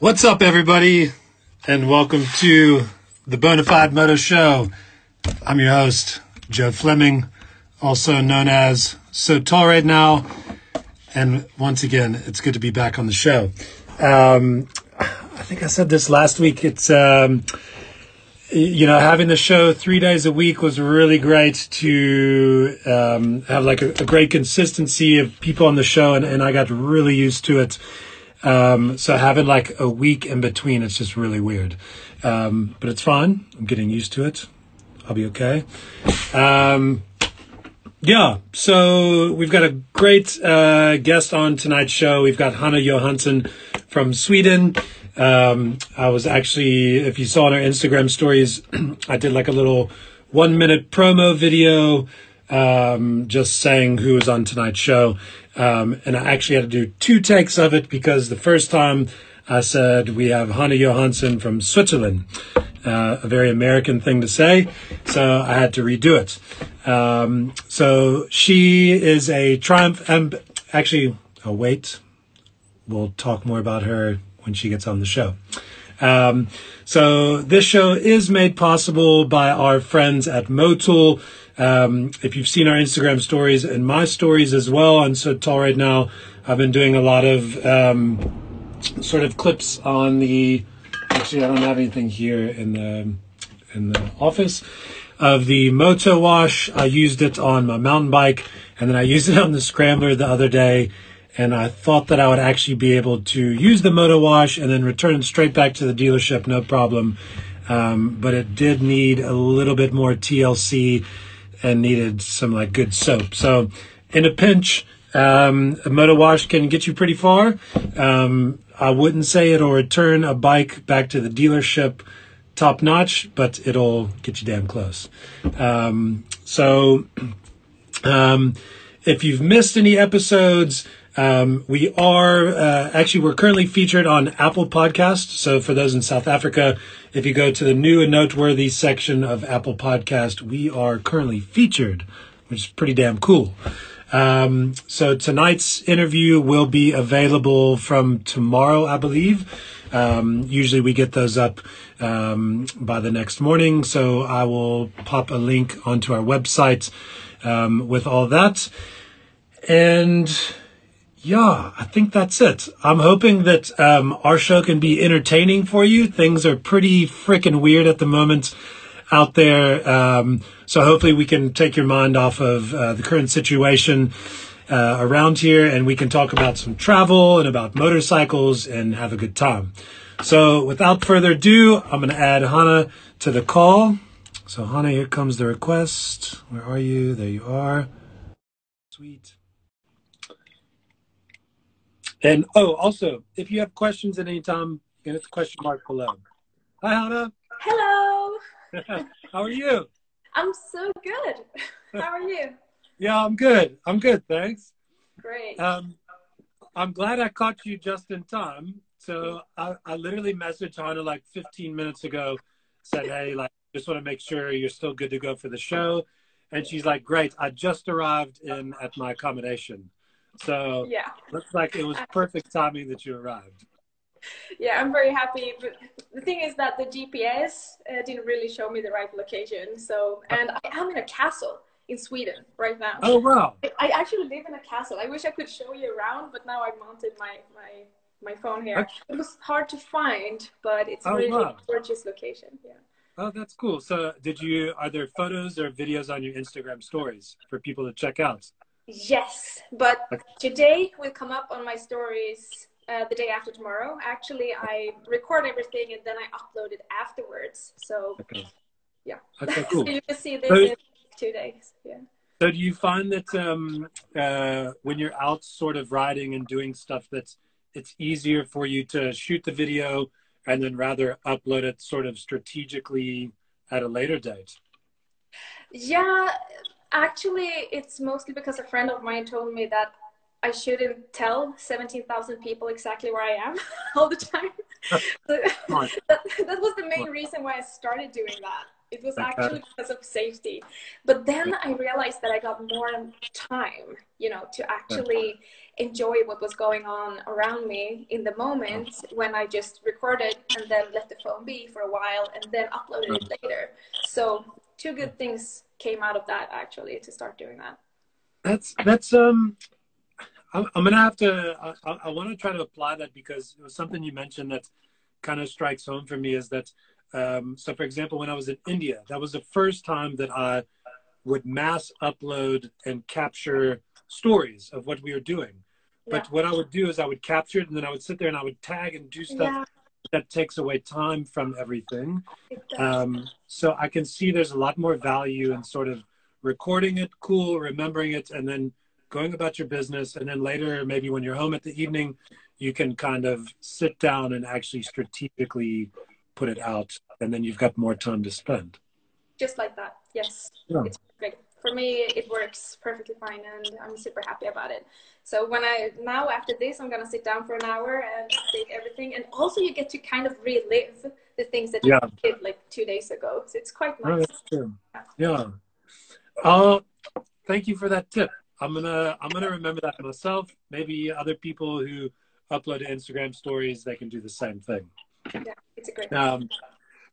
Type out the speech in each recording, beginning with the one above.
What's up, everybody, and welcome to the Bonafide Moto Show. I'm your host, Joe Fleming, also known as So Tall Right Now. And once again, it's good to be back on the show. Um, I think I said this last week. It's, um, you know, having the show three days a week was really great to um, have like a, a, great consistency of people on the show, and, and I got really used to it. Um, so having like a week in between, it's just really weird. Um, but it's fine. I'm getting used to it. I'll be okay. Um, yeah, so we've got a great uh, guest on tonight's show. We've got Hanna Johansson from Sweden. Um, I was actually, if you saw on our Instagram stories, I did like a little one minute promo video um, just saying who was on tonight's show. Um, and I actually had to do two takes of it because the first time I said we have Hanna Johansson from Switzerland, uh, a very American thing to say. So I had to redo it. Um, so she is a Triumph, and actually, oh, wait, we'll talk more about her when she gets on the show. Um, so this show is made possible by our friends at Motul. Um, if you've seen our Instagram stories and my stories as well on So Tall Right Now, I've been doing a lot of um, sort of clips on the. Actually, I don't have anything here in the in the office of the Moto Wash. I used it on my mountain bike, and then I used it on the Scrambler the other day and I thought that I would actually be able to use the moto wash and then return straight back to the dealership, no problem. Um, but it did need a little bit more TLC and needed some like good soap. So in a pinch, um, a moto wash can get you pretty far. Um, I wouldn't say it'll return a bike back to the dealership top notch, but it'll get you damn close. Um, so, um, if you've missed any episodes, um, we are uh, actually we're currently featured on Apple Podcast. So for those in South Africa, if you go to the new and noteworthy section of Apple Podcast, we are currently featured, which is pretty damn cool. Um, so tonight's interview will be available from tomorrow, I believe. Um, usually we get those up um, by the next morning, so I will pop a link onto our website um, with all that. And yeah, I think that's it. I'm hoping that um, our show can be entertaining for you. Things are pretty freaking weird at the moment out there. Um, so hopefully we can take your mind off of uh, the current situation uh, around here and we can talk about some travel and about motorcycles and have a good time. So without further ado, I'm going to add Hanna to the call. So Hanna, here comes the request. Where are you? There you are. Sweet. And oh, also, if you have questions at any time, you can hit the question mark below. Hi, Hanna. Hello. How are you? I'm so good. How are you? yeah, I'm good. I'm good, thanks. Great. Um, I'm glad I caught you just in time. So I, I literally messaged Hanna like 15 minutes ago, said, "Hey, like, just want to make sure you're still good to go for the show." And she's like, "Great, I just arrived in at my accommodation." So yeah, looks like it was perfect timing that you arrived. Yeah, I'm very happy. But the thing is that the GPS uh, didn't really show me the right location. So, and I am in a castle in Sweden right now. Oh wow! I, I actually live in a castle. I wish I could show you around, but now I mounted my my my phone here. Okay. It was hard to find, but it's oh, really wow. gorgeous location. Yeah. Oh, that's cool. So, did you? Are there photos or videos on your Instagram stories for people to check out? Yes, but today will come up on my stories uh, the day after tomorrow. Actually, I record everything and then I upload it afterwards. So, okay. yeah. Okay, cool. so you can see this so, in two days. Yeah. So, do you find that um, uh, when you're out, sort of riding and doing stuff, that's it's easier for you to shoot the video and then rather upload it sort of strategically at a later date? Yeah, Actually, it's mostly because a friend of mine told me that I shouldn't tell 17,000 people exactly where I am all the time. that, that, was the main reason why I started doing that. It was actually because of safety. But then I realized that I got more time, you know, to actually enjoy what was going on around me in the moment when I just recorded and then let the phone be for a while and then uploaded it later. So two good things came out of that actually to start doing that. That's that's um I'm, I'm gonna have to I, I want to try to apply that because it was something you mentioned that kind of strikes home for me is that um, so for example when I was in India that was the first time that I would mass upload and capture stories of what we were doing. Yeah. But what I would do is I would capture it and then I would sit there and I would tag and do stuff yeah. That takes away time from everything. Um, so I can see there's a lot more value in sort of recording it, cool, remembering it, and then going about your business. And then later, maybe when you're home at the evening, you can kind of sit down and actually strategically put it out. And then you've got more time to spend. Just like that. Yes. Yeah. It's great for me it works perfectly fine and i'm super happy about it. So when i now after this i'm gonna sit down for an hour and take everything. And also you get to kind of relive the things that yeah. you did like two days ago. So it's quite nice. oh, that's true. yeah. Uh thank you for that tip. I'm gonna i'm gonna remember that for myself. Maybe other people who upload instagram stories they can do the same thing. Yeah it's a great um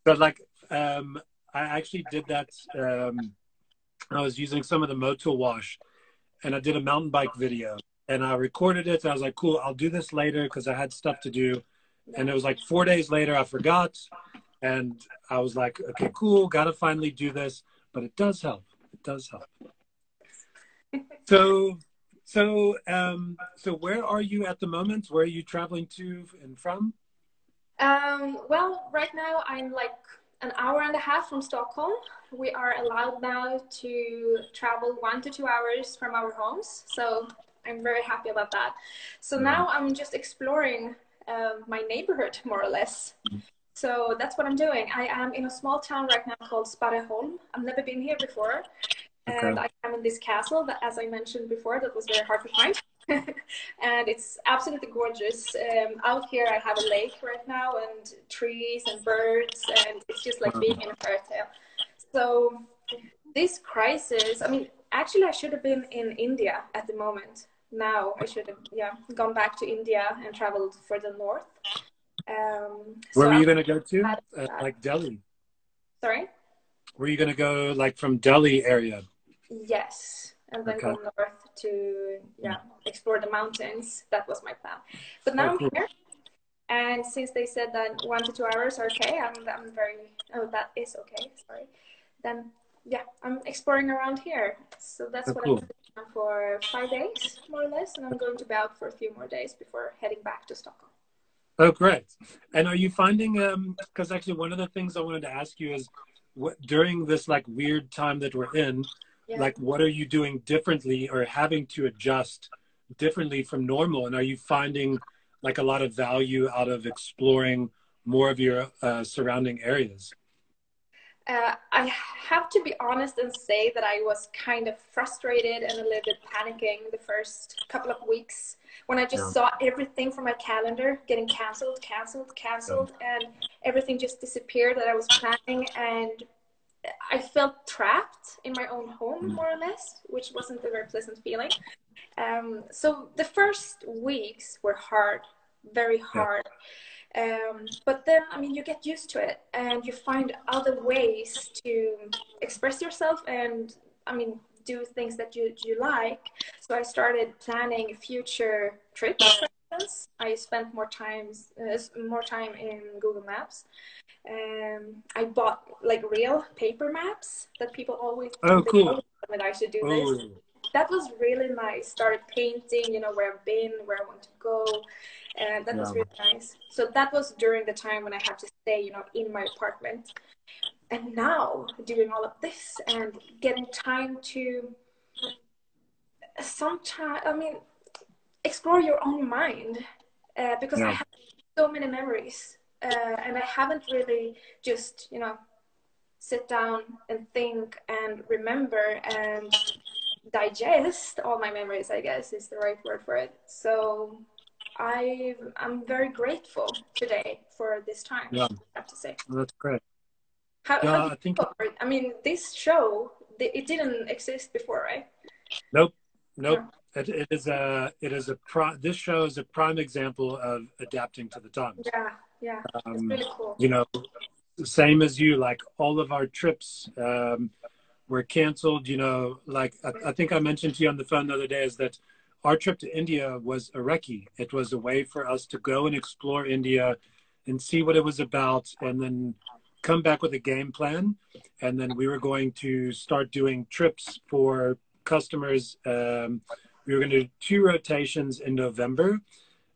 but like um i actually did that um I was using some of the Motul wash and I did a mountain bike video and I recorded it. I was like, cool, I'll do this later because I had stuff to do. And it was like four days later, I forgot. And I was like, okay, cool, got to finally do this. But it does help. It does help. so, so, um, so where are you at the moment? Where are you traveling to and from? Um, well, right now I'm like an hour and a half from Stockholm. We are allowed now to travel one to two hours from our homes. So I'm very happy about that. So mm-hmm. now I'm just exploring uh, my neighborhood more or less. So that's what I'm doing. I am in a small town right now called Sparreholm. I've never been here before. And okay. I am in this castle that, as I mentioned before, that was very hard to find. and it's absolutely gorgeous. Um, out here, I have a lake right now, and trees and birds, and it's just like being in a fairy tale. So, this crisis, I mean, actually, I should have been in India at the moment. Now, I should have, yeah, gone back to India and traveled further north. Um, Where so were you going to go to? Uh, like Delhi? Sorry? Were you going to go like from Delhi area? Yes and then okay. go north to yeah explore the mountains. That was my plan. But now oh, cool. I'm here, and since they said that one to two hours are okay, I'm I'm very oh that is okay. Sorry, then yeah, I'm exploring around here. So that's oh, what cool. I'm doing for five days more or less, and I'm going to be out for a few more days before heading back to Stockholm. Oh, great! And are you finding? Because um, actually, one of the things I wanted to ask you is, what, during this like weird time that we're in, yeah. like what are you doing differently or having to adjust differently from normal and are you finding like a lot of value out of exploring more of your uh, surrounding areas uh, I have to be honest and say that I was kind of frustrated and a little bit panicking the first couple of weeks when I just yeah. saw everything from my calendar getting canceled, canceled, canceled, yeah. and everything just disappeared that I was planning. And I felt trapped in my own home, mm. more or less, which wasn't a very pleasant feeling. Um, so the first weeks were hard, very hard. Yeah. Um, but then, I mean, you get used to it and you find other ways to express yourself and, I mean, do things that you, you like. So I started planning future trips. I spent more times uh, more time in Google Maps. Um, I bought like real paper maps that people always oh cool that I should do oh. this. That was really nice. Started painting, you know, where I've been, where I want to go, and that yeah. was really nice. So that was during the time when I had to stay, you know, in my apartment. And now doing all of this and getting time to sometimes, I mean, explore your own mind uh, because yeah. I have so many memories uh, and I haven't really just you know sit down and think and remember and digest all my memories. I guess is the right word for it. So I I'm very grateful today for this time. Yeah. I have to say. that's great. How, yeah, how I think. I mean, this show it didn't exist before, right? Nope. Nope. it, it is a it is a pro, this show is a prime example of adapting to the times. Yeah, yeah, um, it's really cool. You know, same as you. Like all of our trips um, were canceled. You know, like I, I, think I mentioned to you on the phone the other day is that our trip to India was a recce. It was a way for us to go and explore India and see what it was about, and then come back with a game plan. And then we were going to start doing trips for customers. Um, we were going to do two rotations in November,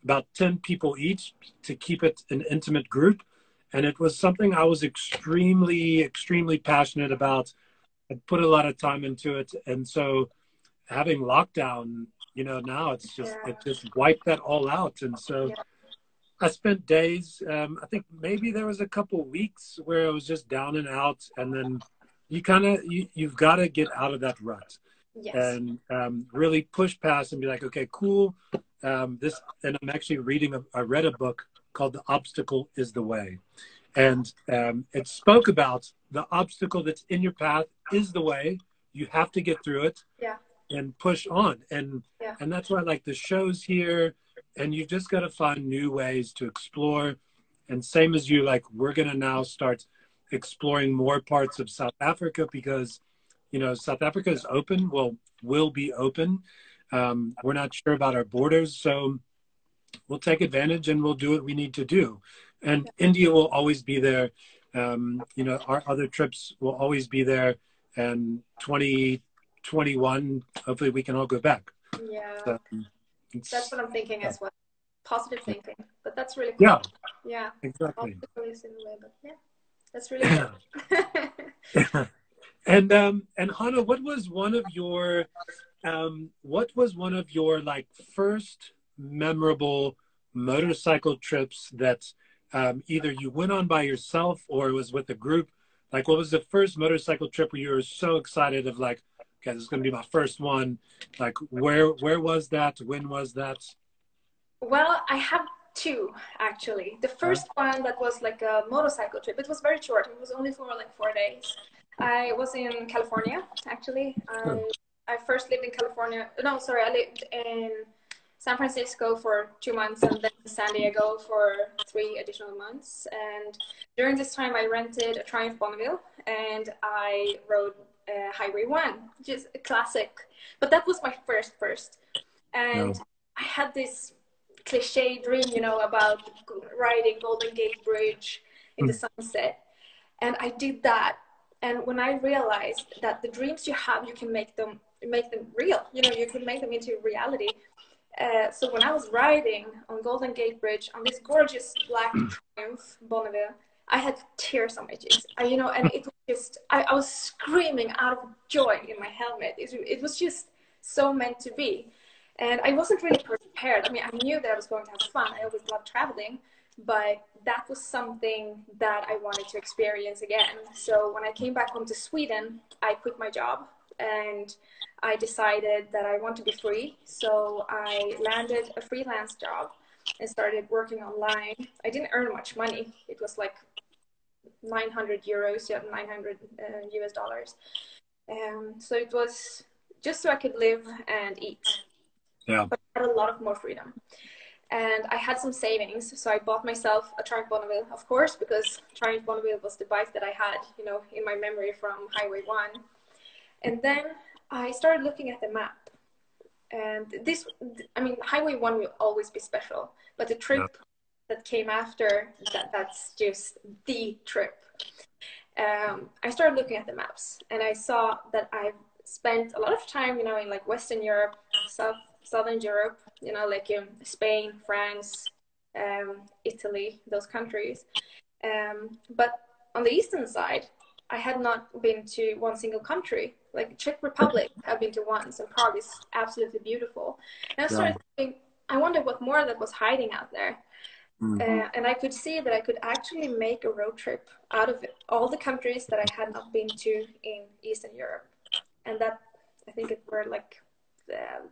about 10 people each to keep it an intimate group. And it was something I was extremely, extremely passionate about. I put a lot of time into it. And so having lockdown, you know, now it's just, yeah. it just wiped that all out. And so yeah. I spent days, um, I think maybe there was a couple weeks where it was just down and out. And then you kind of, you, you've got to get out of that rut yes. and um, really push past and be like, okay, cool. Um, this, and I'm actually reading, a, I read a book called The Obstacle is the Way. And um, it spoke about the obstacle that's in your path is the way. You have to get through it yeah. And push on. And, yeah. and that's why like the shows here. And you've just got to find new ways to explore. And same as you, like, we're going to now start exploring more parts of South Africa because you know, South Africa is open, well, will be open. Um, we're not sure about our borders, so we'll take advantage and we'll do what we need to do. And India will always be there. Um, you know, our other trips will always be there. And 2021, hopefully we can all go back. Yeah. So, that's what I'm thinking yeah. as well. Positive thinking. But that's really cool. Yeah. Yeah. Exactly. Way, but yeah, that's really cool. And um, and Hanna, what was one of your um, what was one of your like first memorable motorcycle trips that um, either you went on by yourself or it was with a group? Like, what was the first motorcycle trip where you were so excited of like, okay, this is going to be my first one? Like, where where was that? When was that? Well, I have two actually. The first one that was like a motorcycle trip. It was very short. It was only for like four days. I was in California actually. Um, I first lived in California. No, sorry, I lived in San Francisco for two months and then San Diego for three additional months. And during this time, I rented a Triumph Bonneville and I rode uh, Highway One, just a classic. But that was my first first, and no. I had this cliche dream, you know, about riding Golden Gate Bridge in mm. the sunset, and I did that and when i realized that the dreams you have you can make them make them real you know you can make them into reality uh, so when i was riding on golden gate bridge on this gorgeous black triumph bonneville i had tears on my cheeks. I, you know and it was just I, I, was screaming out of joy in my helmet. It, it was just so meant to be. And i wasn't really prepared. I mean i knew that i was going to have fun. I always loved traveling but that was something that I wanted to experience again. So when I came back home to Sweden, I quit my job and I decided that I want to be free. So I landed a freelance job and started working online. I didn't earn much money. It was like 900 euros, yeah, 900 uh, US dollars. Um, so it was just so I could live and eat. Yeah. But I had a lot of more freedom and I had some savings, so I bought myself a Triumph Bonneville, of course, because Triumph Bonneville was the bike that I had, you know, in my memory from Highway One. And then I started looking at the map, and this, I mean, Highway One will always be special, but the trip yeah. that came after that, that's just the trip. Um, I started looking at the maps, and I saw that I've spent a lot of time, you know, in like Western Europe, South Southern Europe, you know, like in Spain, France, um, Italy, those countries. Um, but on the eastern side, I had not been to one single country. Like Czech Republic, I've been to once, and Prague is absolutely beautiful. And I started thinking, I wonder what more that was hiding out there. Mm-hmm. Uh, and I could see that I could actually make a road trip out of it, all the countries that I had not been to in Eastern Europe. And that, I think it were like uh,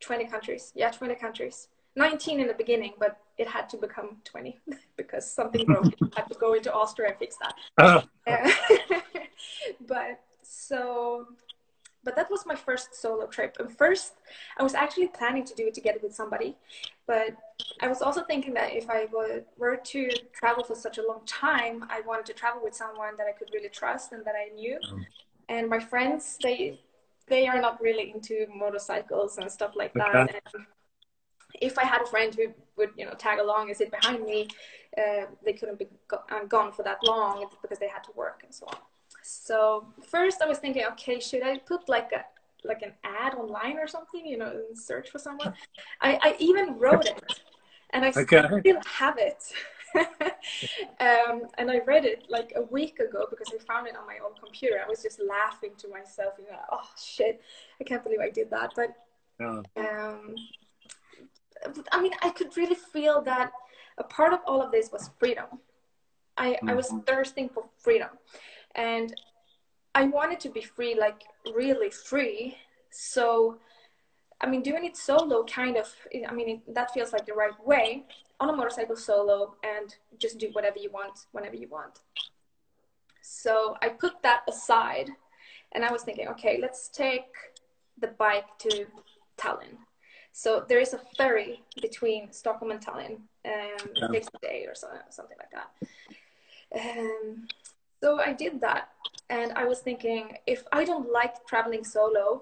20 countries. Yeah, 20 countries. 19 in the beginning, but it had to become 20 because something broke. I had to go into Austria and fix that. Uh. but so but that was my first solo trip. And first, I was actually planning to do it together with somebody, but I was also thinking that if I were to travel for such a long time, I wanted to travel with someone that I could really trust and that I knew. Mm. And my friends, they they are not really into motorcycles and stuff like that. Okay. And if I had a friend who would, you know, tag along and sit behind me, uh, they couldn't be uh, gone for that long because they had to work and so on. So first, I was thinking, okay, should I put like a like an ad online or something, you know, and search for someone? I, I even wrote it, and I okay. still have it. um, and I read it like a week ago because I found it on my own computer. I was just laughing to myself, you know, oh shit, I can't believe I did that. But yeah. um, I mean, I could really feel that a part of all of this was freedom. I, mm-hmm. I was mm-hmm. thirsting for freedom. And I wanted to be free, like really free. So, I mean, doing it solo kind of, I mean, it, that feels like the right way on a motorcycle solo and just do whatever you want whenever you want. So I put that aside and I was thinking, okay, let's take the bike to Tallinn. So there is a ferry between Stockholm and Tallinn. Um, it takes a day or so, something like that. Um, so I did that, and I was thinking, if I don't like traveling solo,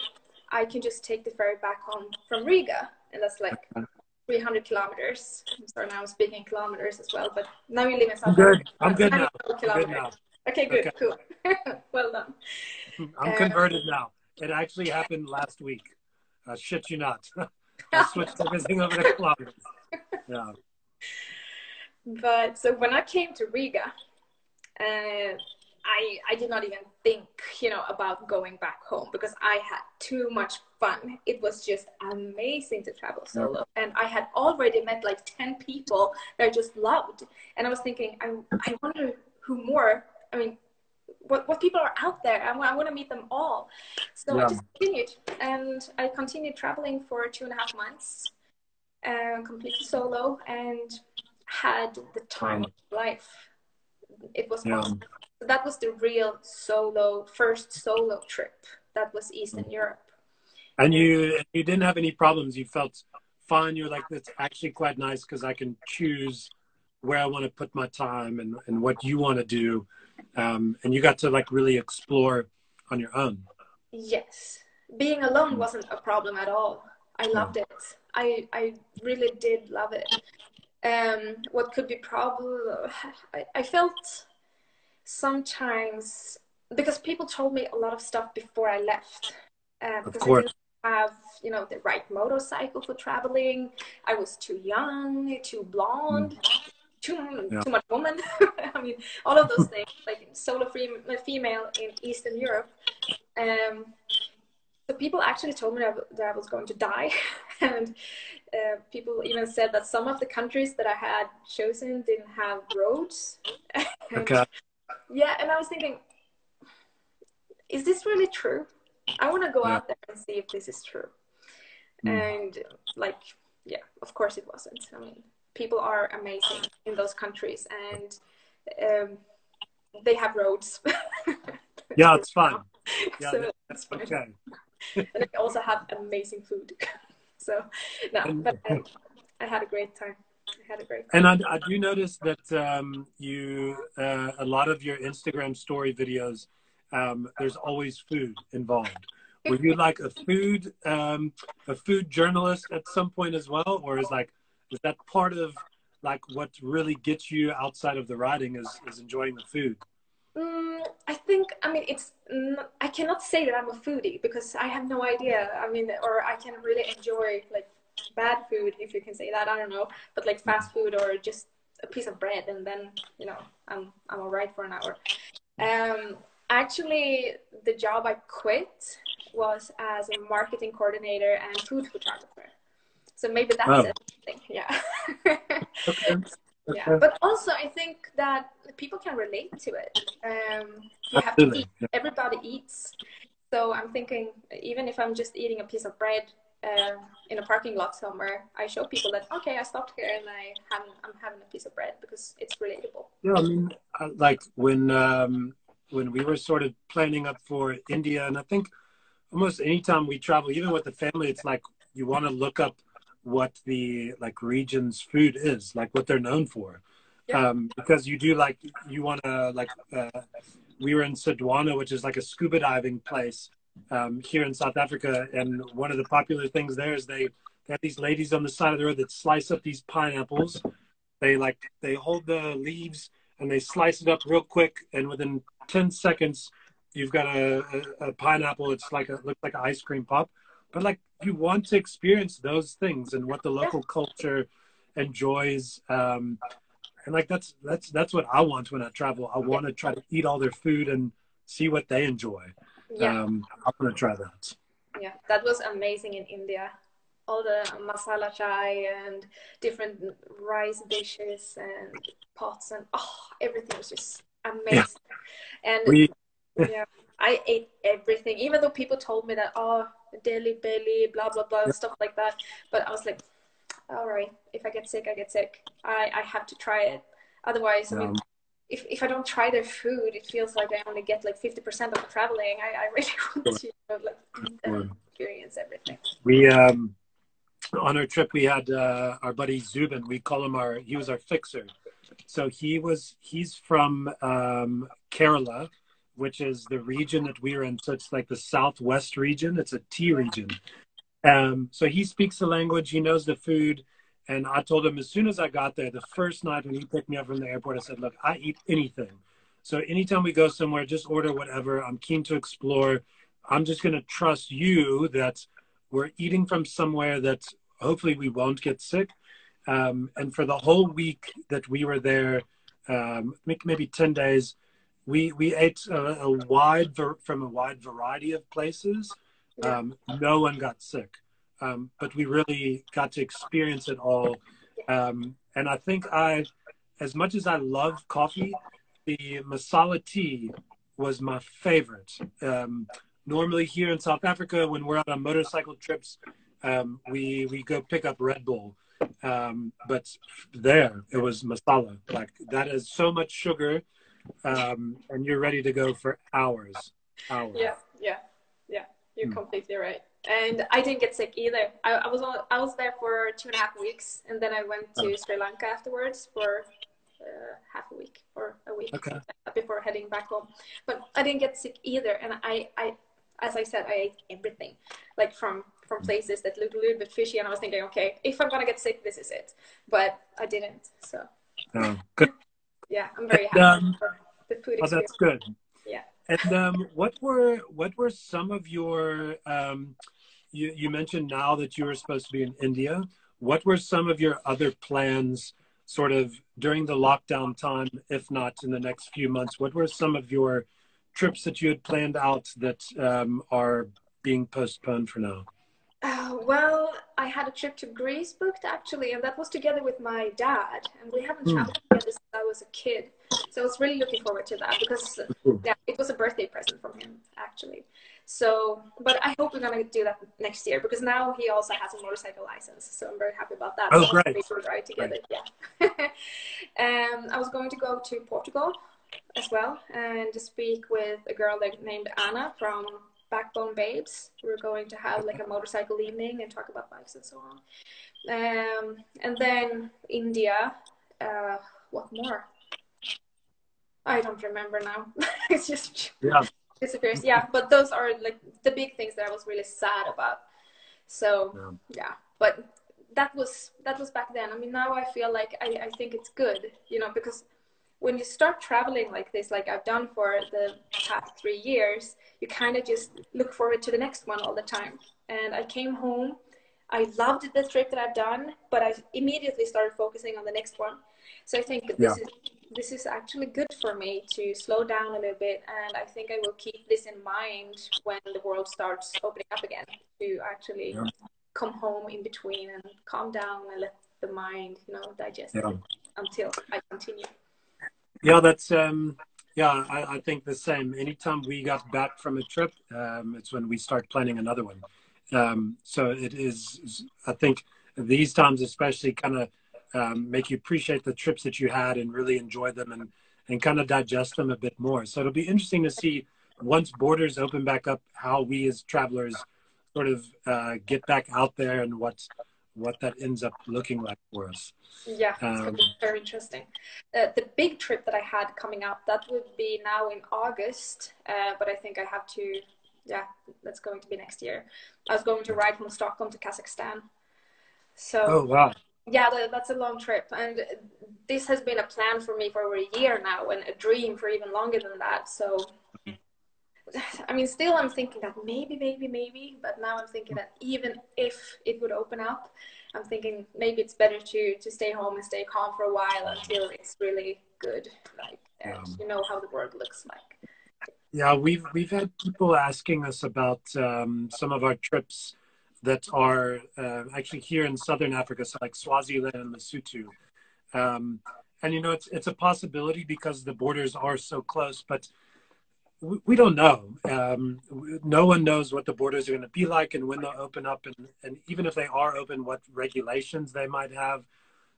I can just take the ferry back home from Riga, and that's like 300 kilometers. I'm sorry, now I'm speaking kilometers as well, but now you live in South Good. I'm good now. I'm good now. Okay, good, okay. cool. well done. I'm um, converted now. It actually happened last week. Uh, shit you not. I switched everything over to kilometers. Yeah. But so when I came to Riga, uh, I I did not even think, you know, about going back home because I had too much fun. It was just amazing to travel solo, yeah. and I had already met like ten people that I just loved, and I was thinking, I I wonder who more. I mean, what, what people are out there. I, I want to meet them all. So yeah. I just continued and I continued traveling for two and a half months, uh, completely solo and had the time of life. It was yeah. awesome. So that was the real solo, first solo trip. That was Eastern mm. Europe. And you you didn't have any problems. You felt fine. You're like, that's actually quite nice because I can choose where I want to put my time and, and what you want to do um, and you got to like really explore on your own. Yes. Being alone wasn't a problem at all. I loved it. I i really did love it. Um what could be problem I, I felt sometimes because people told me a lot of stuff before i left. Uh, of course. have you know the right motorcycle for traveling. I was too young too blonde. Mm too yeah. too much woman. I mean, all of those things, like solo free female in Eastern Europe. Um, so people actually told me that I was going to die, and uh, people even said that some of the countries that I had chosen didn't have roads. okay. Yeah, and I was thinking, is this really true? I want to go yeah. out there and see if this is true. Mm. And like, yeah, of course it wasn't. I mean, people are amazing in those countries and um, they have roads. yeah, it's fun. Yeah, so that's fun. Okay. and they also have amazing food. so, no, but I, I, had a great time. I had a great time. And I, I do notice that um, you, uh, a lot of your Instagram story videos, um, there's always food involved. Were you like a food, um, a food journalist at some point as well, or is like is that part of like what really gets you outside of the riding is is enjoying the food? Mm, i think i mean it's i cannot say that i'm a foodie because i have no idea. I mean or i can really enjoy like bad food if you can say that i don't know. But like fast food or just a piece of bread and then you know i'm i'm all right for an hour. Um actually the job i quit was as a marketing coordinator and food photographer. So maybe that's oh. it. Yeah. okay. Yeah, but also I think that people can relate to it. Um, you have to eat. Everybody eats. So I'm thinking, even if I'm just eating a piece of bread uh, in a parking lot somewhere, I show people that okay, I stopped here and I have I'm having a piece of bread because it's relatable. Yeah, I mean, like when um, when we were sort of planning up for India, and I think almost anytime we travel, even with the family, it's like you want to look up what the like region's food is, like what they're known for. Yeah. Um, because you do like you want to like uh, we were in Sodwana, which is like a scuba diving place um, here in South Africa, and one of the popular things there is they, they have these ladies on the side of the road that slice up these pineapples. They like they hold the leaves and they slice it up real quick, and within ten seconds, you've got a, a, a pineapple. It's like a looks like an ice cream pop, but like you want to experience those things and what the local culture enjoys. Um, and like that's that's that's what I want when I travel. I want to try to eat all their food and see what they enjoy. Yeah. Um, I'm gonna try that. Yeah, that was amazing in India. All the masala chai and different rice dishes and pots and oh, everything was just amazing. Yeah. And we... yeah, I ate everything, even though people told me that oh, Delhi belly, blah blah blah, yeah. stuff like that. But I was like, all right, if I get sick, I get sick. I, I have to try it. Otherwise, I mean, if, if I don't try their food, it feels like I only get like 50% of the traveling. I, I really want to you know, like experience everything. We, um, on our trip, we had uh, our buddy Zubin. We call him our, he was our fixer. So he was, he's from um, Kerala, which is the region that we're in. So it's like the southwest region. It's a tea region. Um, so he speaks the language, he knows the food. And I told him as soon as I got there, the first night when he picked me up from the airport, I said, Look, I eat anything. So anytime we go somewhere, just order whatever. I'm keen to explore. I'm just going to trust you that we're eating from somewhere that hopefully we won't get sick. Um, and for the whole week that we were there, um, maybe 10 days, we, we ate a, a wide, from a wide variety of places. Um, no one got sick, um, but we really got to experience it all. Um, and I think I, as much as I love coffee, the masala tea was my favorite. Um, normally here in South Africa, when we're out on motorcycle trips, um, we we go pick up Red Bull. Um, but there, it was masala. Like that is so much sugar, and you're ready to go for hours. Hours. Yeah, yeah. Yeah. You're mm. completely right. And I didn't get sick either. I, I was on, I was there for two and a half weeks, and then I went to oh. Sri Lanka afterwards for uh, half a week or a week okay. before heading back home. But I didn't get sick either, and I, I, as I said, I ate everything, like from from hmm. places that looked a little bit fishy, and I was thinking, okay, if I'm gonna get sick, this is it. But I didn't, so. Oh, good. Yeah, I'm very happy. Um, the food oh, that's good. Yeah. And um, what were what were some of your um, you, you mentioned now that you were supposed to be in India. What were some of your other plans, sort of during the lockdown time, if not in the next few months? What were some of your trips that you had planned out that um, are being postponed for now? Uh, well, I had a trip to Greece booked actually, and that was together with my dad, and we haven't hmm. traveled together since I was a kid. So I was really looking forward to that because yeah, it was a birthday present from him actually. So, but I hope we're gonna do that next year because now he also has a motorcycle license, so I'm very happy about that. Oh, so great! We ride together, yeah. um, I was going to go to Portugal as well and to speak with a girl named Anna from Backbone Babes. We're going to have like a motorcycle evening and talk about bikes and so on. Um, and then India. Uh, what more? I don't remember now. it's just yeah. disappears. Yeah, but those are like the big things that I was really sad about. So yeah. yeah, but that was that was back then. I mean, now I feel like I, I think it's good, you know, because when you start traveling like this, like I've done for the past three years, you kind of just look forward to the next one all the time. And I came home. I loved the trip that I've done, but I immediately started focusing on the next one. So I think this yeah. is this is actually good for me to slow down a little bit, and I think I will keep this in mind when the world starts opening up again. To actually yeah. come home in between and calm down and let the mind, you know, digest yeah. until I continue. Yeah, that's um, yeah. I, I, think the same. Anytime we got back from a trip, um, it's when we start planning another one. Um, so it is. I think these times, especially, kind of um, make you appreciate the trips that you had and really enjoy them and and kind of digest them a bit more. So it'll be interesting to see once borders open back up, how we as travelers sort of uh, get back out there and what what that ends up looking like for us. Yeah, it's um, very interesting. Uh, the big trip that I had coming up that would be now in August, uh, but I think I have to. Yeah, that's going to be next year. I was going to ride from Stockholm to Kazakhstan. So. Oh wow! yeah that's a long trip and this has been a plan for me for over a year now and a dream for even longer than that so i mean still i'm thinking that maybe maybe maybe but now i'm thinking that even if it would open up i'm thinking maybe it's better to to stay home and stay calm for a while until it's really good like and um, you know how the world looks like yeah we've we've had people asking us about um, some of our trips that are uh, actually here in southern Africa, so like Swaziland and Lesotho. Um, and you know, it's it's a possibility because the borders are so close, but we, we don't know. Um, no one knows what the borders are going to be like and when they'll open up, and, and even if they are open, what regulations they might have.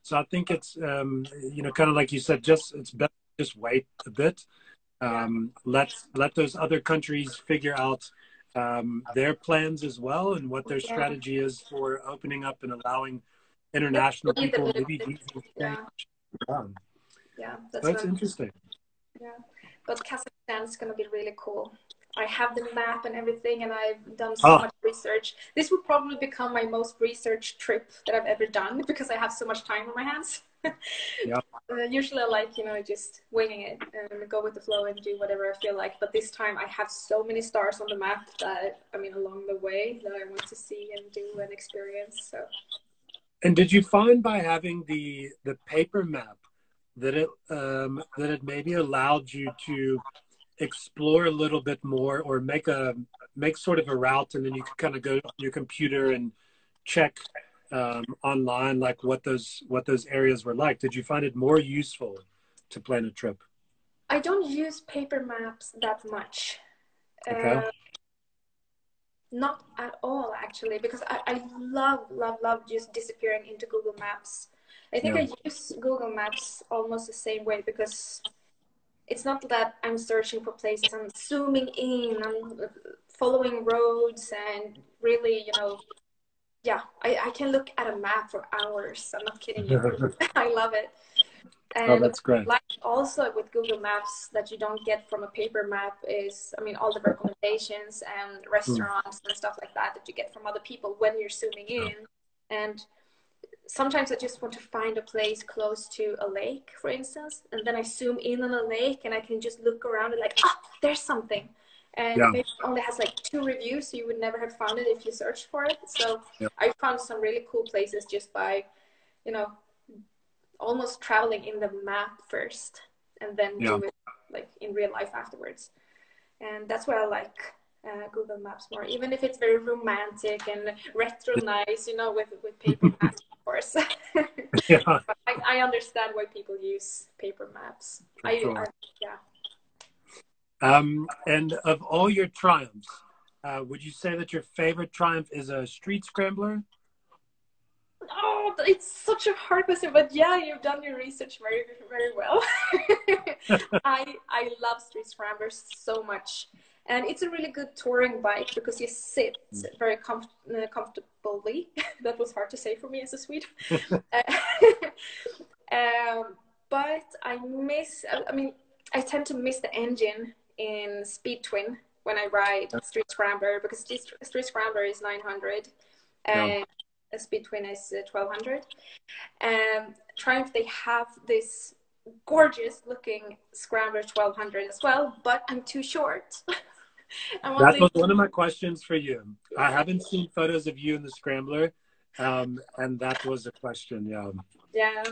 So I think it's um, you know, kind of like you said, just it's better just wait a bit. Um, let let those other countries figure out um, their plans as well and what their strategy is for opening up and allowing international people maybe yeah. yeah. that's, that's interesting yeah but kazakhstan is going to be really cool i have the map and everything and i've done so oh. much research this will probably become my most research trip that i've ever done because i have so much time on my hands yeah. Uh, usually I like, you know, just winging it and go with the flow and do whatever I feel like. But this time I have so many stars on the map that, I mean, along the way that I want to see and do and experience. So. And did you find by having the the paper map that it um, that it maybe allowed you to explore a little bit more or make a make sort of a route and then you could kind of go on your computer and check um, online, like what those what those areas were like. Did you find it more useful to plan a trip? I don't use paper maps that much. Okay. Uh, not at all, actually, because I, I love, love, love just disappearing into Google Maps. I think yeah. I use Google Maps almost the same way because it's not that I'm searching for places. I'm zooming in, I'm following roads, and really, you know, yeah, I, I can look at a map for hours. I'm not kidding you. I love it. Oh, and oh, that's great. Like also with Google Maps that you don't get from a paper map is, I mean, all the recommendations and restaurants mm. and stuff like that that you get from other people when you're zooming in. And sometimes I just want to find a place close to a lake, for instance, and then I zoom in on a lake and I can just look around and like, ah, oh, there's something and yeah. it only has like two reviews so you would never have found it if you searched for it so yeah. i found some really cool places just by you know almost traveling in the map first and then yeah. do it like in real life afterwards and that's why i like uh, google maps more even if it's very romantic and retro nice you know with with paper maps course yeah. I, I, understand why people use paper maps I, sure. I, yeah um, and of all your triumphs, uh, would you say that your favorite triumph is a street scrambler? Oh, it's such a hard question, but yeah, you've done your research very, very well. I I love street scramblers so much, and it's a really good touring bike because you sit mm. very comf- uh, comfortably. that was hard to say for me as a Swede. um, but I miss. I mean, I tend to miss the engine in Speed Twin when I ride Street Scrambler because Street Scrambler is 900 and yeah. Speed Twin is 1200. Uh, and Triumph, they have this gorgeous looking Scrambler 1200 as well, but I'm too short. that was one of my questions for you. I haven't seen photos of you in the Scrambler, um, and that was a question. Yeah. Yeah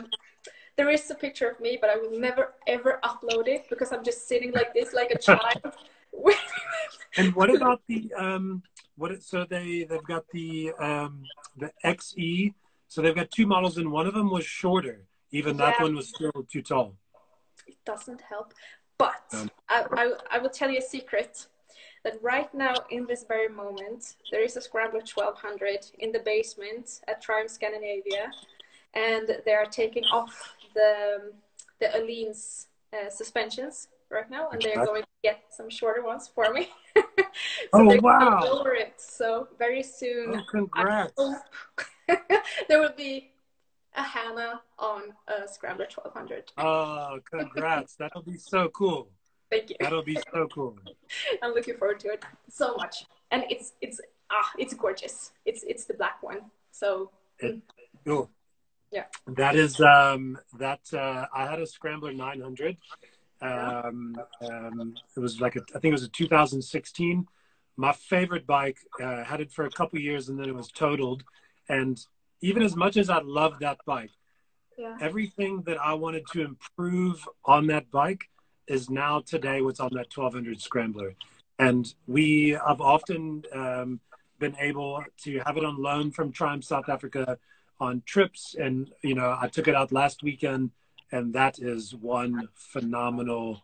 there is a picture of me, but I will never ever upload it because I'm just sitting like this, like a child. and what about the um? What so they they've got the um the XE. So they've got two models, and one of them was shorter. Even yeah. that one was still too tall. It doesn't help, but um, I, I I will tell you a secret that right now in this very moment there is a Scrambler 1200 in the basement at Triumph Scandinavia and they are taking off the the Öhlins uh, suspensions right now, and they're going to get some shorter ones for me. so oh wow! Lower it. So very soon. Oh, congrats! there will be a Hanna on a Scrambler 1200. Oh, congrats! That'll be so cool. Thank you. That'll be so cool. I'm looking forward to it so much, and it's it's ah, it's gorgeous. It's it's the black one. So. It, cool. Yeah. That is um that uh, I had a Scrambler 900. Um, um, it was like a, I think it was a 2016. My favorite bike. Uh, had it for a couple years and then it was totaled. And even as much as I loved that bike, yeah. everything that I wanted to improve on that bike is now today what's on that 1200 Scrambler. And we have often um, been able to have it on loan from Triumph South Africa on trips. And, you know, I took it out last weekend, and that is one phenomenal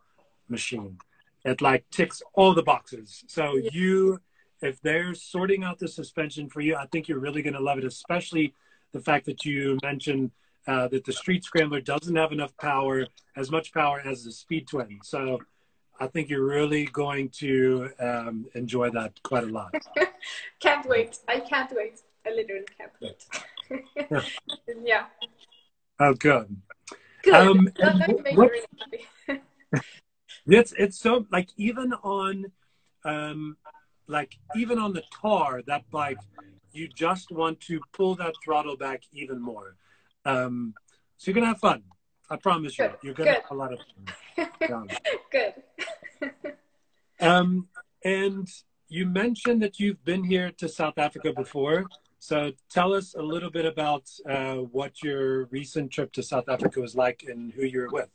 machine. It like ticks all the boxes. So you, if they're sorting out the suspension for you, I think you're really going to love it, especially the fact that you mentioned uh, that the Street Scrambler doesn't have enough power, as much power as the Speed Twin. So I think you're really going to um, enjoy that quite a lot. can't wait. I can't wait. I literally can't wait. yeah. Oh, good. Good. Um, what, it's it's so like even on, um, like even on the tar that bike, you just want to pull that throttle back even more. Um, so you're gonna have fun. I promise you. You're gonna Good. have a lot of fun. Good. um, and you mentioned that you've been here to South Africa before. So tell us a little bit about uh, what your recent trip to South Africa was like and who you were with.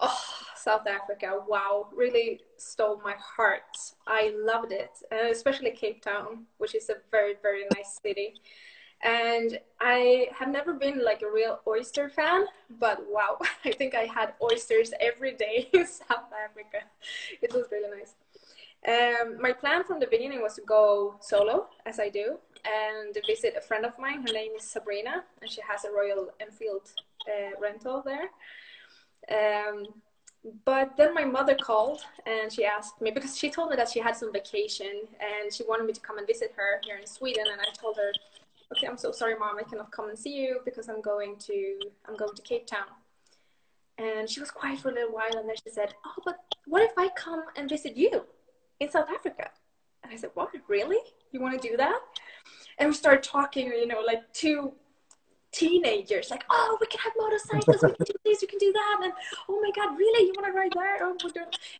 Oh, South Africa! Wow, really stole my heart. I loved it, uh, especially Cape Town, which is a very very nice city. And I have never been like a real oyster fan, but wow, I think I had oysters every day in South Africa. It was really nice. Um, my plan from the beginning was to go solo, as I do, and visit a friend of mine. Her name is Sabrina, and she has a Royal Enfield uh, rental there. Um, but then my mother called and she asked me because she told me that she had some vacation and she wanted me to come and visit her here in Sweden. And I told her, "Okay, I'm so sorry, mom, I cannot come and see you because I'm going to I'm going to Cape Town." And she was quiet for a little while, and then she said, "Oh, but what if I come and visit you in South Africa?" And I said, "What? Really? You want to do that?" and we started talking, you know, like two teenagers, like, oh, we can have motorcycles, we can do this, we can do that, and oh my god, really, you want to ride there? Oh,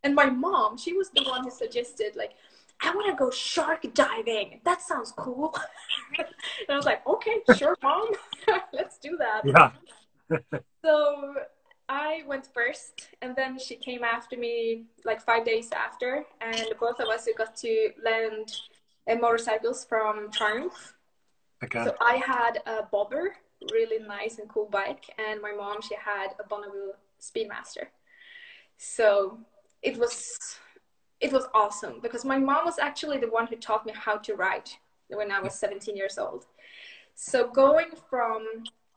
and my mom, she was the one who suggested, like, I want to go shark diving. That sounds cool. and I was like, okay, sure, mom, let's do that. Yeah. so I went first, and then she came after me like five days after, and both of us got to land and motorcycles from Triumph. Okay. So I had a bobber, really nice and cool bike, and my mom she had a Bonneville Speedmaster. So it was it was awesome because my mom was actually the one who taught me how to ride when I was 17 years old. So going from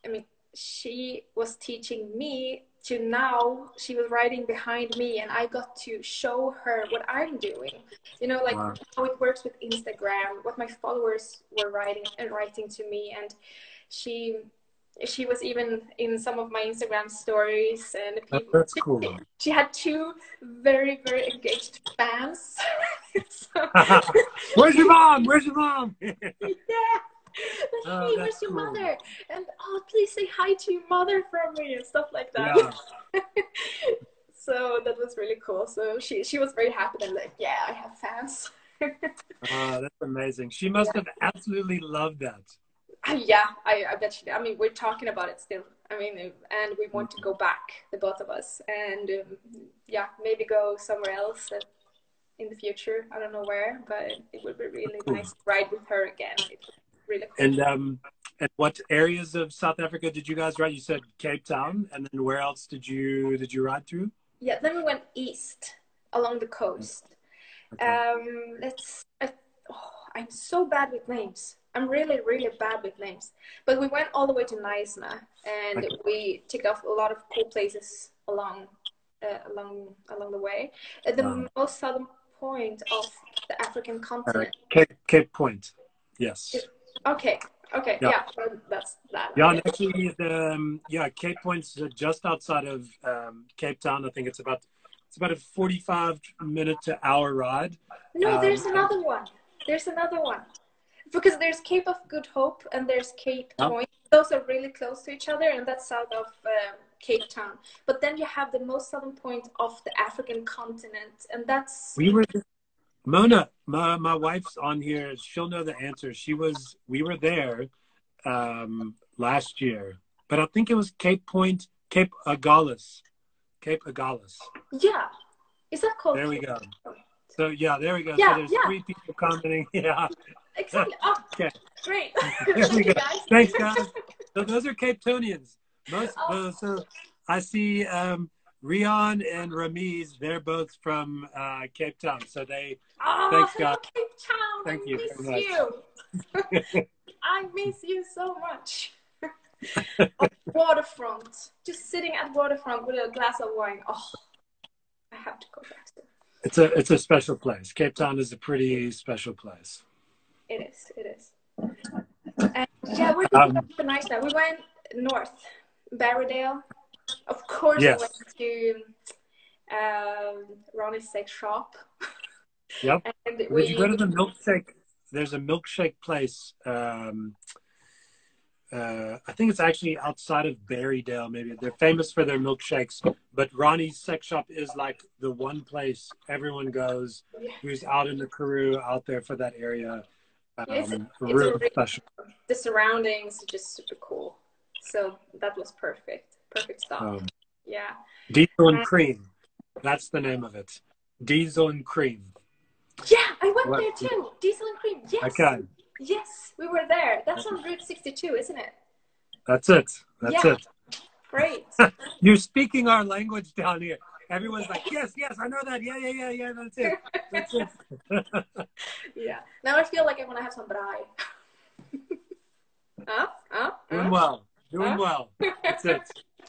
I mean she was teaching me to now she was riding behind me and i got to show her what i'm doing you know like wow. how it works with instagram what my followers were writing and writing to me and she she was even in some of my instagram stories and oh, people that's cool she had two very very engaged fans so, where's your mom where's your mom yeah oh, hey, where's your cool. mother? And oh, please say hi to your mother from me and stuff like that. Yeah. so that was really cool. So she she was very happy and like, yeah, I have fans. oh, that's amazing. She must yeah. have absolutely loved that. Uh, yeah, I, I bet did. I mean, we're talking about it still. I mean, and we want to go back, the both of us, and um, yeah, maybe go somewhere else in the future. I don't know where, but it would be really nice to ride with her again really cool. And um, and what areas of South Africa did you guys ride? You said Cape Town, and then where else did you did you ride through? Yeah, then we went east along the coast. Okay. Um, let's. Uh, oh, I'm so bad with names. I'm really, really bad with names. But we went all the way to Knysna, and okay. we ticked off a lot of cool places along uh, along along the way. At the Um. most southern point of the African Uh, continent. Cape Cape Point. Yes. Okay, okay, Yeah. yeah, well, that's that. Yeah, and actually, the um, yeah Cape Point's uh, just outside of um, Cape Town. I think it's about it's about a forty-five minute to hour ride. No, Um, there's another one. There's another one. Because there's Cape of Good Hope and there's Cape. Point. Those are really close to each other, and that's south of um, Cape Town. But then you have the most southern point of the African continent, and that's We were Mona, my my wife's on here. She'll know the answer. She was we were there um, last year, but I think it was Cape Point, Cape Agulhas, Cape Agulhas. yeah. Is that called? There we go. So yeah, there we go. Yeah, so there's yeah. three people commenting. Yeah, Exactly. Oh, Okay. great. Thank you, guys. Thanks, guys. So those are Capetonians. Most Oh. uh, so I see um, Rion and Ramiz. They're both from uh, Cape Town. So they Oh, Thanks, hello, guys. Cape Town. Thank I you miss you. I miss you so much. waterfront. Just sitting at waterfront with a glass of wine. Oh, I have to go back there. it's a it's a special place. Cape Town is a pretty special place. It is. It is. And yeah, we're Um, nice now. We went north, Barrydale. Of course, Yes. we went to um, Ronnie's sex shop. Yep. And we, you go to the milkshake? There's a milkshake place. Um, uh, I think it's actually outside of Barrydale. Maybe they're famous for their milkshakes, but Ronnie's Sex Shop is like the one place everyone goes who's out in the Karoo, out there for that area. Um, It's- it's real really- special. the surroundings are just super cool. So that was perfect. Perfect stuff. Um, Yeah. Diesel and Cream. That's the name of it. Diesel and Cream. Yeah, I went What- there too. Diesel and cream. Yes. Okay, Yes, we were there. That's on Route 62, isn't it? that's it. That's Yeah. it. Great. You're speaking our language down here. Everyone's like, yes, yes, I know that. Yeah, yeah, yeah, yeah. That's it. That's it. yeah. Now I feel like I want to have some braai. huh? Huh? Doing well. Doing Huh? well. That's it.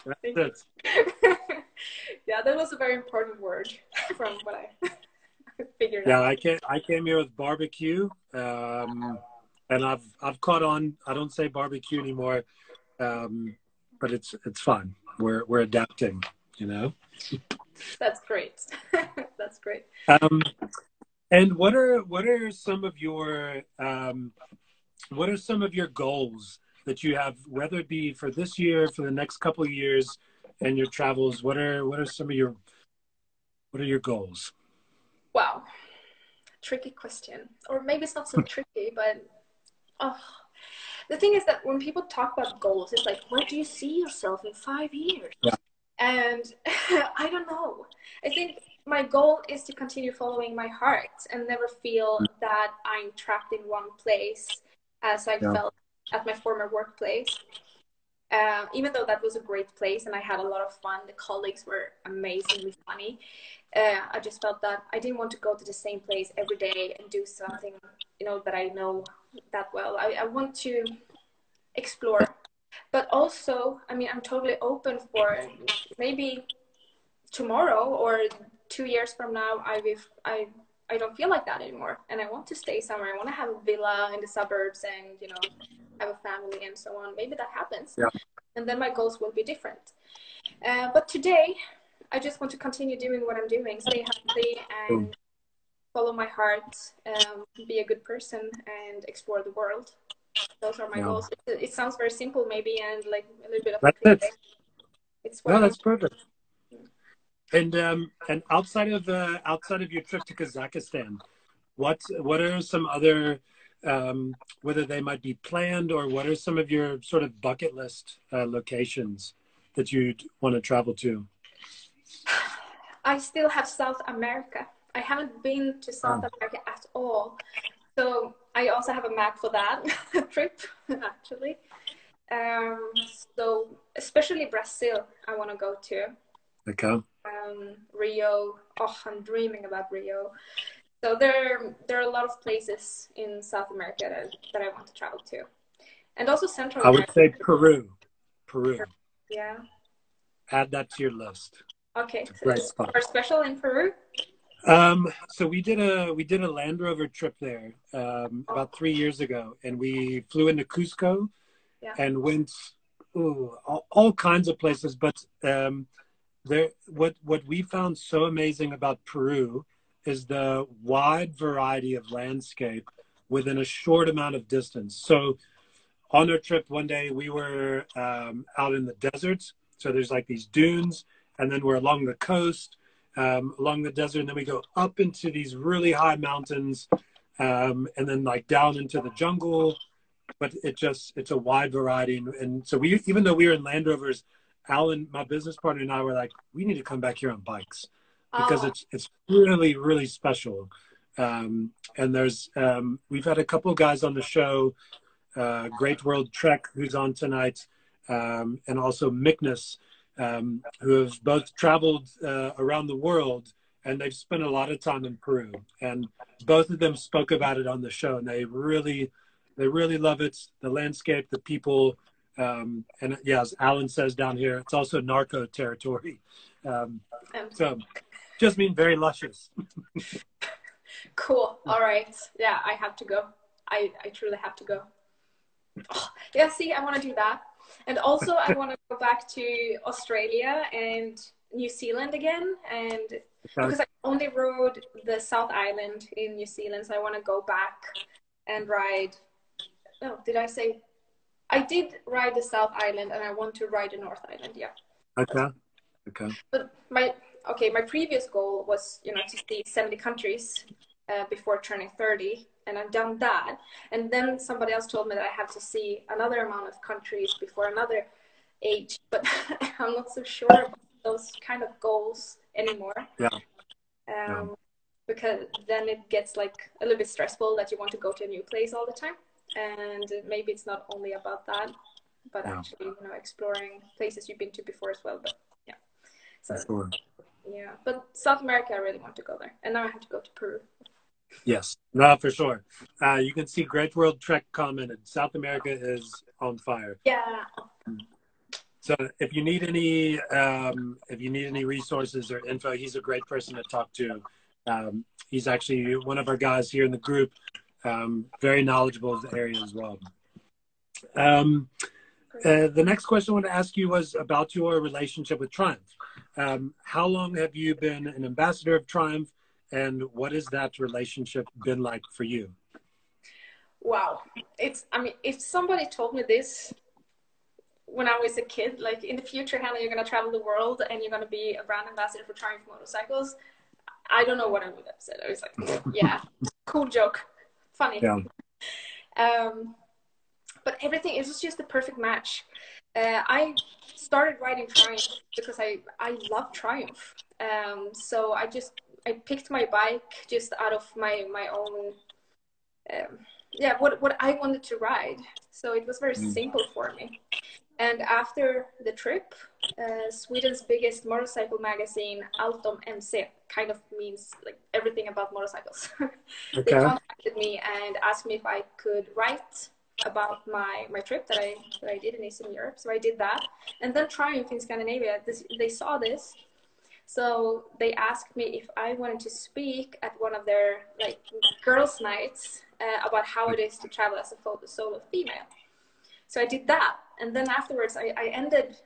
That's it. yeah, that was a very important word from what I figured Yeah, out. Yeah, I came. I came here with barbecue, um, and I've I've caught on. I don't say barbecue anymore, um, but it's it's fun. We're we're adapting. You know. That's great. That's great. Um, and what are what are some of your um, what are some of your goals that you have, whether it be for this year, for the next couple of years, and your travels? What are what are some of your what are your goals? Wow. Tricky question. Or maybe it's not so tricky, but oh, the thing is that when people talk about goals, it's like, where do you see yourself in five years? Yeah. And I don't know. I think my goal is to continue following my heart and never feel that I'm trapped in one place as I Yeah. felt at my former workplace. Uh, even though that was a great place and I had a lot of fun, the colleagues were amazingly funny. Uh, I just felt that I didn't want to go to the same place every day and do something, you know, that I know that well. I, I want to explore, but also, I mean, I'm totally open for maybe tomorrow or two years from now. I will, I I don't feel like that anymore, and I want to stay somewhere. I want to have a villa in the suburbs and you know have a family and so on. Maybe that happens, Yeah. and then my goals will be different. Uh, but today, I just want to continue doing what I'm doing, stay healthy and follow my heart, um, be a good person, and explore the world. Those are my Yeah. goals. It, it sounds very simple, maybe, and like a little bit of That's it. It's what No, that's perfect. And um, and outside of uh, outside of your trip to Kazakhstan, what what are some other um, whether they might be planned or what are some of your sort of bucket list uh, locations that you'd want to travel to? I still have South America. I haven't been to South Oh. America at all. So I also have a map for that trip, actually. Um, so especially Brazil, I want to go to. Okay. Um, Rio. Oh, I'm dreaming about Rio. So there, there are a lot of places in South America that, that I want to travel to, and also Central I would America. say Peru. Peru. Yeah. Add that to your list. Okay. Or special in Peru? Um, so we did a we did a Land Rover trip there um, about three years ago, and we flew into Cusco Yeah. and went ooh, all, all kinds of places. But um, there, what what we found so amazing about Peru is the wide variety of landscape within a short amount of distance. So on our trip one day we were um, out in the deserts. So there's like these dunes, and then we're along the coast um, along the desert, and then we go up into these really high mountains, um, and then like down into the jungle. But it just it's a wide variety, and, and so we even though we were in Land Rovers, Alan, my business partner, and I were like, we need to come back here on bikes because Oh, it's it's really really special. Um, and there's um, we've had a couple of guys on the show, uh, Great World Trek, who's on tonight, um, and also Mickness, um, who have both traveled uh, around the world and they've spent a lot of time in Peru. And both of them spoke about it on the show, and they really, they really love it. The landscape, the people, um, and yeah, as Alan says down here, it's also narco territory. Um, so, just mean very luscious. cool. All right. Yeah, I have to go. I, I truly have to go. Oh, yeah, see, I want to do that. And also, I want to go back to Australia and New Zealand again. And because I only rode the South Island in New Zealand, so I want to go back and ride. No, did I say? I did ride the South Island, and I want to ride the North Island. Yeah, Okay. Okay. but my okay, my previous goal was you know to see seventy countries uh, before turning thirty, and I've done that. And then somebody else told me that I have to see another amount of countries before another age, but I'm not so sure about those kind of goals anymore. Yeah. Um, Because then it gets like a little bit stressful that you want to go to a new place all the time, and maybe it's not only about that, but Yeah. actually you know exploring places you've been to before as well. But yeah, so Sure. yeah, but South America I really want to go there, and now I have to go to Peru. Yes. No, for sure. Uh, you can see Great World Trek commented. South America is on fire. Yeah, So if you need any um, if you need any resources or info, he's a great person to talk to. Um, he's actually one of our guys here in the group, um, very knowledgeable of the area as well. Um, uh, the next question I want to ask you was about your relationship with Triumph. Um, how long have you been an ambassador of Triumph, and what has that relationship been like for you? wow. It's I mean, if somebody told me this when I was a kid, like in the future, Hanna, you're gonna travel the world and you're gonna be a brand ambassador for Triumph Motorcycles, I don't know what I would have said. I was like, yeah, cool joke, funny. Yeah. Um, but everything it was just the perfect match. Uh, I started riding Triumph because I I love Triumph. Um, so I just I picked my bike just out of my my own. Um, yeah, what what I wanted to ride. So it was very Mm. simple for me. And after the trip, uh, Sweden's biggest motorcycle magazine, Allt om MC, kind of means like everything about motorcycles. they contacted me and asked me if I could write about my, my trip that I that I did in Eastern Europe. So I did that, and then Triumph in Scandinavia. This, they saw this, so they asked me if I wanted to speak at one of their like girls' nights uh, about how it is to travel as a solo female. So I did that, and then afterwards I, I ended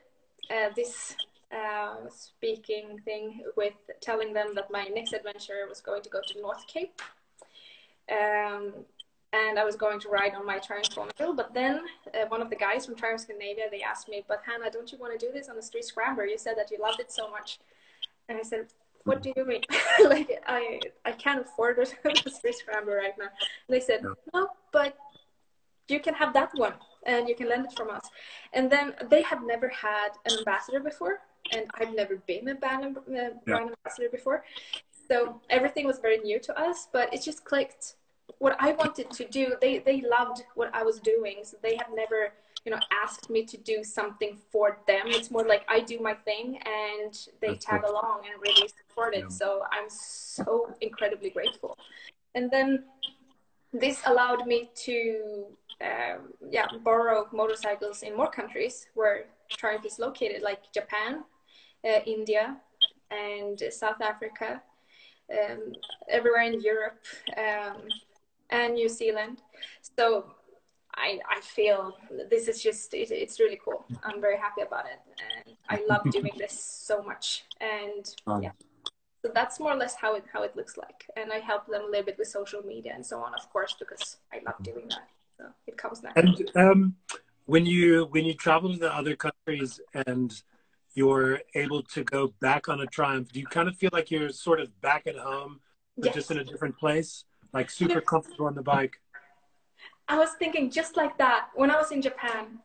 uh, this uh, speaking thing with telling them that my next adventure was going to go to North Cape. Um, and I was going to ride on my Triumph Bonneville, but then uh, one of the guys from Triumph Scandinavia, they asked me, but Hanna, don't you want to do this on the street scrambler? You said that you loved it so much. And I said, what do you mean? like, I, I can't afford it, the street scrambler right now. And they said, No. no, but you can have that one and you can lend it from us. And then they have never had an ambassador before, and I've never been a brand, uh, brand ambassador before. So everything was very new to us, but it just clicked. What I wanted to do, they, they loved what I was doing. So they have never, you know, asked me to do something for them. It's more like I do my thing and they That's tag cool. along and really support it. Yeah. So I'm so incredibly grateful. And then this allowed me to um, yeah borrow motorcycles in more countries where Triumph is located, like Japan, uh, India, and South Africa, um, everywhere in Europe, um, and New Zealand. So I, I feel this is just it, it's really cool. I'm very happy about it, and I love doing this so much. And um, yeah, so that's more or less how it how it looks like. And I help them a little bit with social media and so on, of course, because I love doing that. So it comes naturally. And um, when you when you travel to the other countries and you're able to go back on a triumph, do you kind of feel like you're sort of back at home, but yes. just in a different place, like super comfortable on the bike? I was thinking just like that when I was in Japan.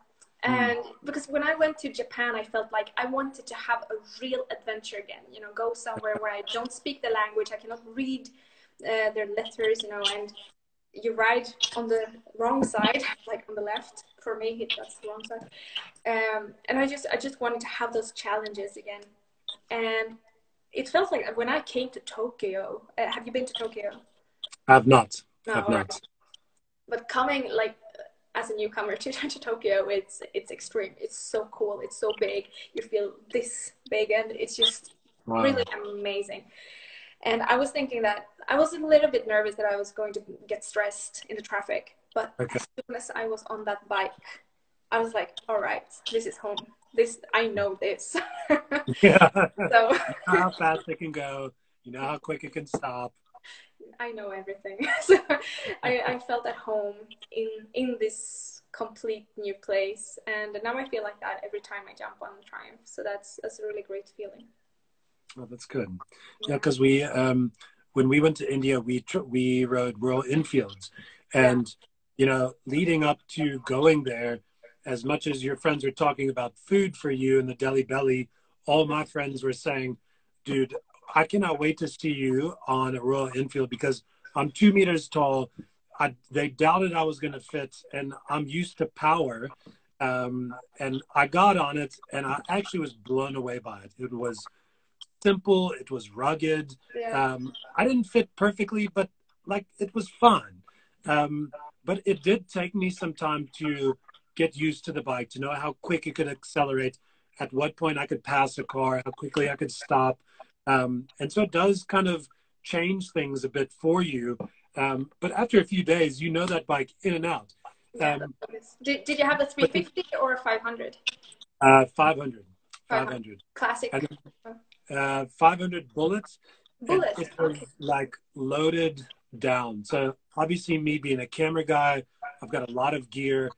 Hmm. And mm. because when I went to Japan, I felt like I wanted to have a real adventure again. You know, go somewhere where I don't speak the language, I cannot read uh, their letters, you know, and you ride on the wrong side, like on the left. For me, that's the wrong side. Um, and I just, I just wanted to have those challenges again. And it felt like when I came to Tokyo. Uh, have you been to Tokyo? I have not. No, have not but coming like as a newcomer to, to Tokyo, it's it's extreme. It's so cool. It's so big. You feel this big, and it's just wow. really amazing. And I was thinking that I was a little bit nervous that I was going to get stressed in the traffic. But okay. as soon as I was on that bike, I was like, all right, this is home. This I know this. yeah. So how fast it can go. You know how quick it can stop. I know everything. so I, I felt at home in in this complete new place, and now I feel like that every time I jump on Triumph. So that's that's a really great feeling. Oh, that's good. Yeah, because yeah, we um, when we went to India, we tr- we rode Royal Enfields, and you know, leading up to going there, as much as your friends were talking about food for you in the Delhi Belly, all my friends were saying, "Dude, I cannot wait to see you on a Royal Enfield because I'm two meters tall. I, they doubted I was going to fit, and I'm used to power. Um, and I got on it, and I actually was blown away by it. It was simple, it was rugged. Yeah. Um, I didn't fit perfectly, but like it was fun. Um, but it did take me some time to get used to the bike, to know how quick it could accelerate, at what point I could pass a car, how quickly I could stop. Um, and so it does kind of change things a bit for you. Um, but after a few days, you know that bike in and out. Um, did, did you have a 350 or a 500? Uh, 500. 500. Classic. And, uh, 500 bullets. Bullets. It, was okay. like loaded down. So obviously, me being a camera guy, I've got a lot of gear.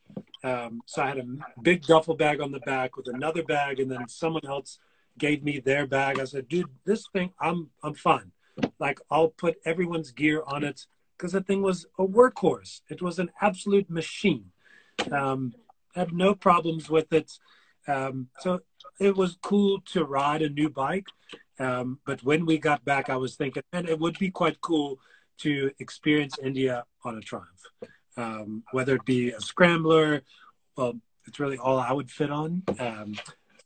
Um, so I had a big duffel bag on the back with another bag, and then someone else gave me their bag. I said, dude, this thing, I'm I'm fine. Like I'll put everyone's gear on it because the thing was a workhorse. It was an absolute machine. Um, had no problems with it. Um, so it was cool to ride a new bike. Um, but when we got back, I was thinking, man, it would be quite cool to experience India on a Triumph, um, whether it be a scrambler. Well, it's really all I would fit on. Um,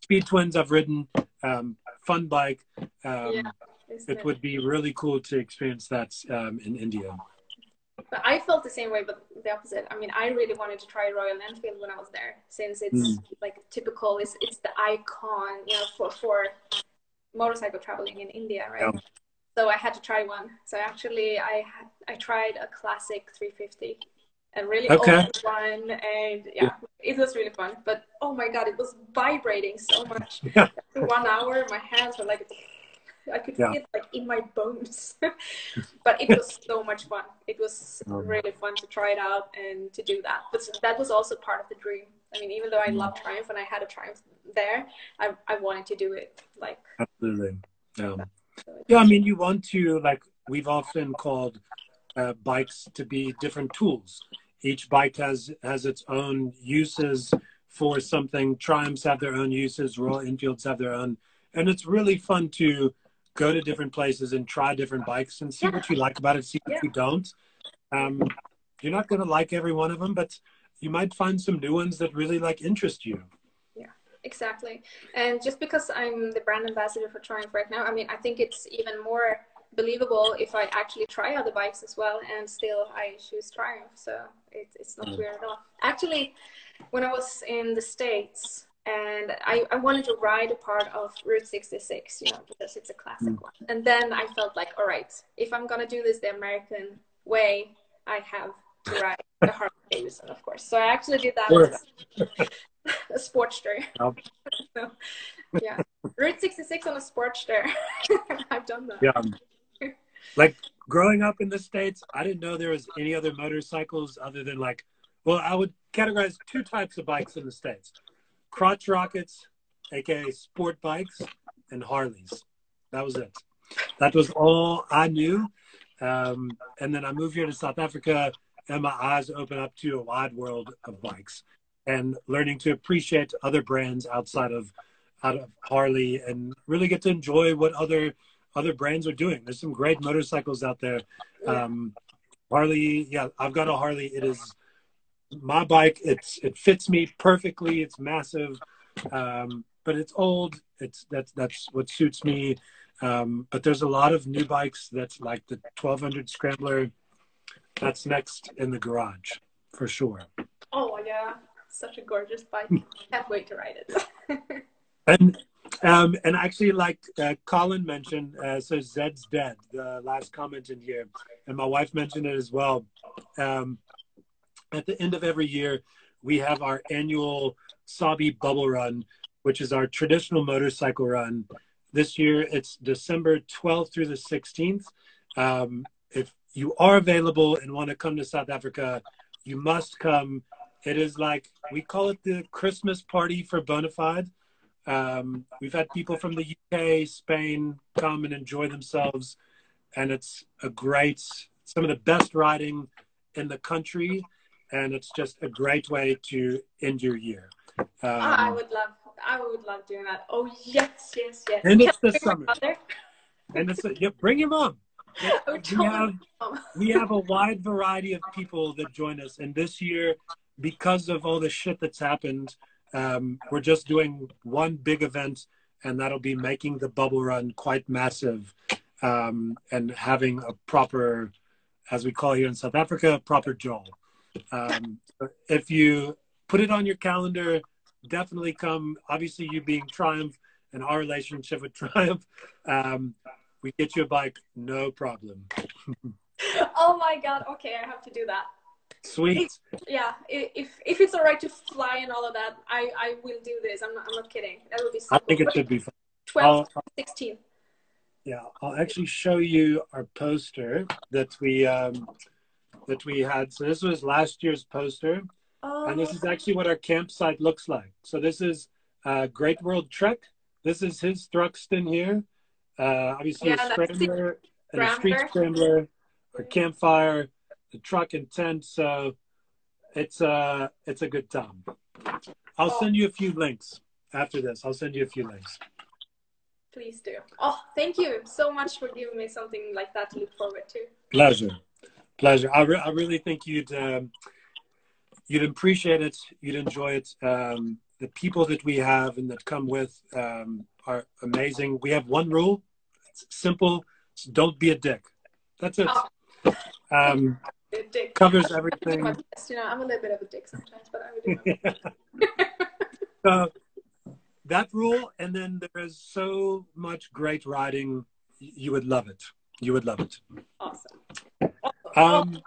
Speed Twins, I've ridden um, fun bike. Um, yeah, it would be really cool to experience that um, in India. But I felt the same way, but the opposite. I mean, I really wanted to try Royal Enfield when I was there, since it's mm. like typical. It's it's the icon, you know, for for motorcycle traveling in India, right? Yeah. So I had to try one. So actually, I I tried a classic 350 a really okay. old one and yeah, yeah, it was really fun but oh my god it was vibrating so much yeah. one hour my hands were like i could yeah. feel it like in my bones but it was so much fun it was um, really fun to try it out and to do that but that was also part of the dream i mean even though i mm. love triumph and i had a triumph there i, I wanted to do it like absolutely yeah. yeah i mean you want to like we've often called uh, bikes to be different tools each bike has has its own uses for something. Triumphs have their own uses. Royal Enfields have their own, and it's really fun to go to different places and try different bikes and see yeah. what you like about it, see what yeah. you don't. Um, you're not going to like every one of them, but you might find some new ones that really like interest you. Yeah, exactly. And just because I'm the brand ambassador for Triumph right now, I mean, I think it's even more believable if I actually try other bikes as well, and still I choose Triumph. So it, it's not mm. weird at all. Actually, when I was in the States, and I, I wanted to ride a part of Route 66, you know, because it's a classic mm. one. And then I felt like, all right, if I'm gonna do this the American way, I have to ride the Harley Davidson, of course. So I actually did that a Sportster. Oh. so, yeah, Route 66 on a Sportster. I've done that. Yeah, like growing up in the states, I didn't know there was any other motorcycles other than like, well, I would categorize two types of bikes in the states crotch rockets, aka sport bikes, and Harleys. That was it. That was all I knew. Um, and then I moved here to South Africa, and my eyes opened up to a wide world of bikes and learning to appreciate other brands outside of out of Harley and really get to enjoy what other other brands are doing. There's some great motorcycles out there. Um, Harley, yeah, I've got a Harley. It is my bike. It's it fits me perfectly. It's massive. Um, but it's old. It's that's that's what suits me. Um, but there's a lot of new bikes that's like the 1200 scrambler that's next in the garage for sure. Oh yeah. Such a gorgeous bike. Can't wait to ride it. And um, and actually like uh, colin mentioned uh, so zed's dead the last comment in here and my wife mentioned it as well um, at the end of every year, we have our annual Sabi Bubble Run, which is our traditional motorcycle run. This year, it's December 12th through the 16th. Um, if you are available and want to come to South Africa, you must come. It is like we call it the Christmas party for Bonafide. Um, we've had people from the UK, Spain come and enjoy themselves, and it's a great, some of the best riding in the country and it's just a great way to end your year. Um, oh, I would love, I would love doing that. Oh yes, yes, yes. And it's the summer. And it's a, yeah, bring your mom. we have we have a wide variety of people that join us, and this year, because of all the shit that's happened, um, we're just doing one big event, and that'll be making the bubble run quite massive, um, and having a proper, as we call here in South Africa, proper jol. Um, if you put it on your calendar, definitely come. Obviously, you being Triumph and our relationship with Triumph, um, we get you a bike, no problem. oh my god! Okay, I have to do that. Sweet. yeah, if if it's alright to fly and all of that, I I will do this. I'm not, I'm not kidding. That would be. So I think it should be fun. 12, 16. Yeah, I'll actually show you our poster that we um, that we had. So this was last year's poster. Oh. And this is actually what our campsite looks like. So this is uh, Great World Trek. This is his Thruxton here. Uh, obviously yeah, a scrambler and a street scrambler, a campfire, the truck and tent. So it's uh it's a good time. I'll send you a few links after this. I'll send you a few links. Please do. Oh, thank you so much for giving me something like that to look forward to. Pleasure. Pleasure. I, re- I really think you'd um, you'd appreciate it. You'd enjoy it. Um, the people that we have and that come with um, are amazing. We have one rule. It's simple. It's don't be a dick. That's it. Oh. Um, dick. Covers everything. You know, I'm a little bit of a dick sometimes, but I would do uh, that rule, and then there is so much great writing. You would love it. You would love it. Awesome. Um,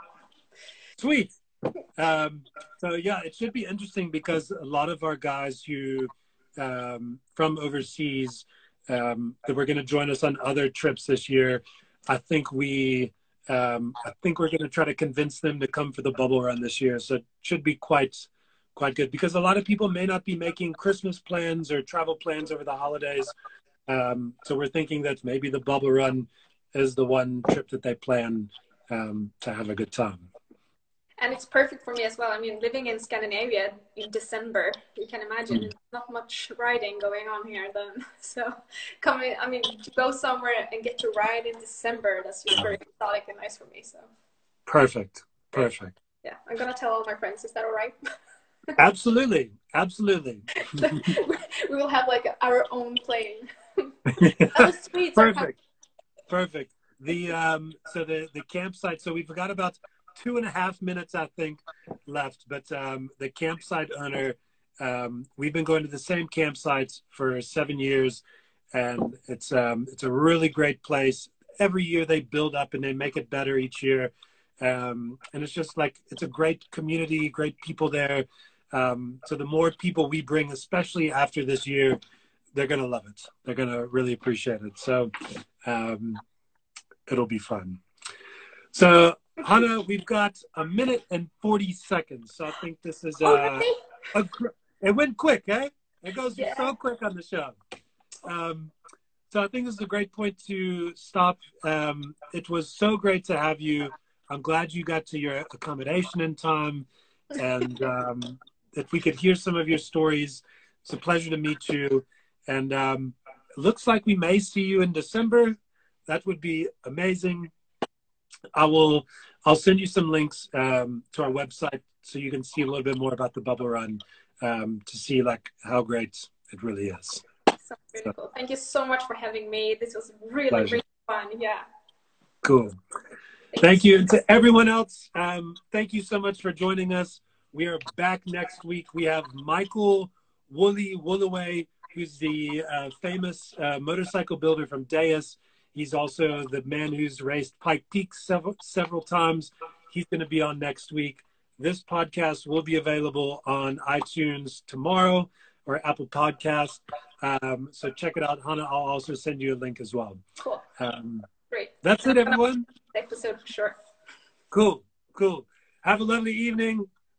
sweet. Um, so yeah, it should be interesting because a lot of our guys who um, from overseas um, that were going to join us on other trips this year, I think we um, I think we're going to try to convince them to come for the bubble run this year. So it should be quite quite good because a lot of people may not be making Christmas plans or travel plans over the holidays. Um, so we're thinking that maybe the bubble run is the one trip that they plan um, to have a good time. And it's perfect for me as well. I mean, living in Scandinavia in December, you can imagine mm. not much riding going on here then. So, coming, I mean, to go somewhere and get to ride in December, that's just very exotic and nice for me. So, perfect, perfect. Yeah, I'm gonna tell all my friends. Is that all right? absolutely, absolutely. we will have like our own plane. that was sweet. Perfect, perfect. The um, so the the campsite. So we forgot got about two and a half minutes, I think, left. But um, the campsite owner Um, we've been going to the same campsites for seven years, and it's um, it's a really great place. Every year they build up and they make it better each year, um, and it's just like it's a great community, great people there. Um, so the more people we bring, especially after this year, they're gonna love it. They're gonna really appreciate it. So um, it'll be fun. So Hanna, we've got a minute and forty seconds. So I think this is uh, a, it went quick, eh? It goes yeah. so quick on the show. Um, so I think this is a great point to stop. Um, it was so great to have you. I'm glad you got to your accommodation in time, and um, if we could hear some of your stories. It's a pleasure to meet you, and um, it looks like we may see you in December. That would be amazing. I will. I'll send you some links um, to our website so you can see a little bit more about the bubble run um, to see like how great it really is. So really cool. Thank you so much for having me. This was really Pleasure. really fun. Yeah. Cool. Thank you. And to everyone else, um, thank you so much for joining us. We are back next week. We have Michael Woolie Woolaway, who's the uh, famous uh, motorcycle builder from Deus. He's also the man who's raced Pike Peak several, several times. He's going to be on next week. This podcast will be available on iTunes tomorrow or Apple Podcast. Um, so check it out. Hanna, I'll also send you a link as well. Cool. Um, Great. That's it, everyone. Episode for sure. Cool. Cool. Have a lovely evening.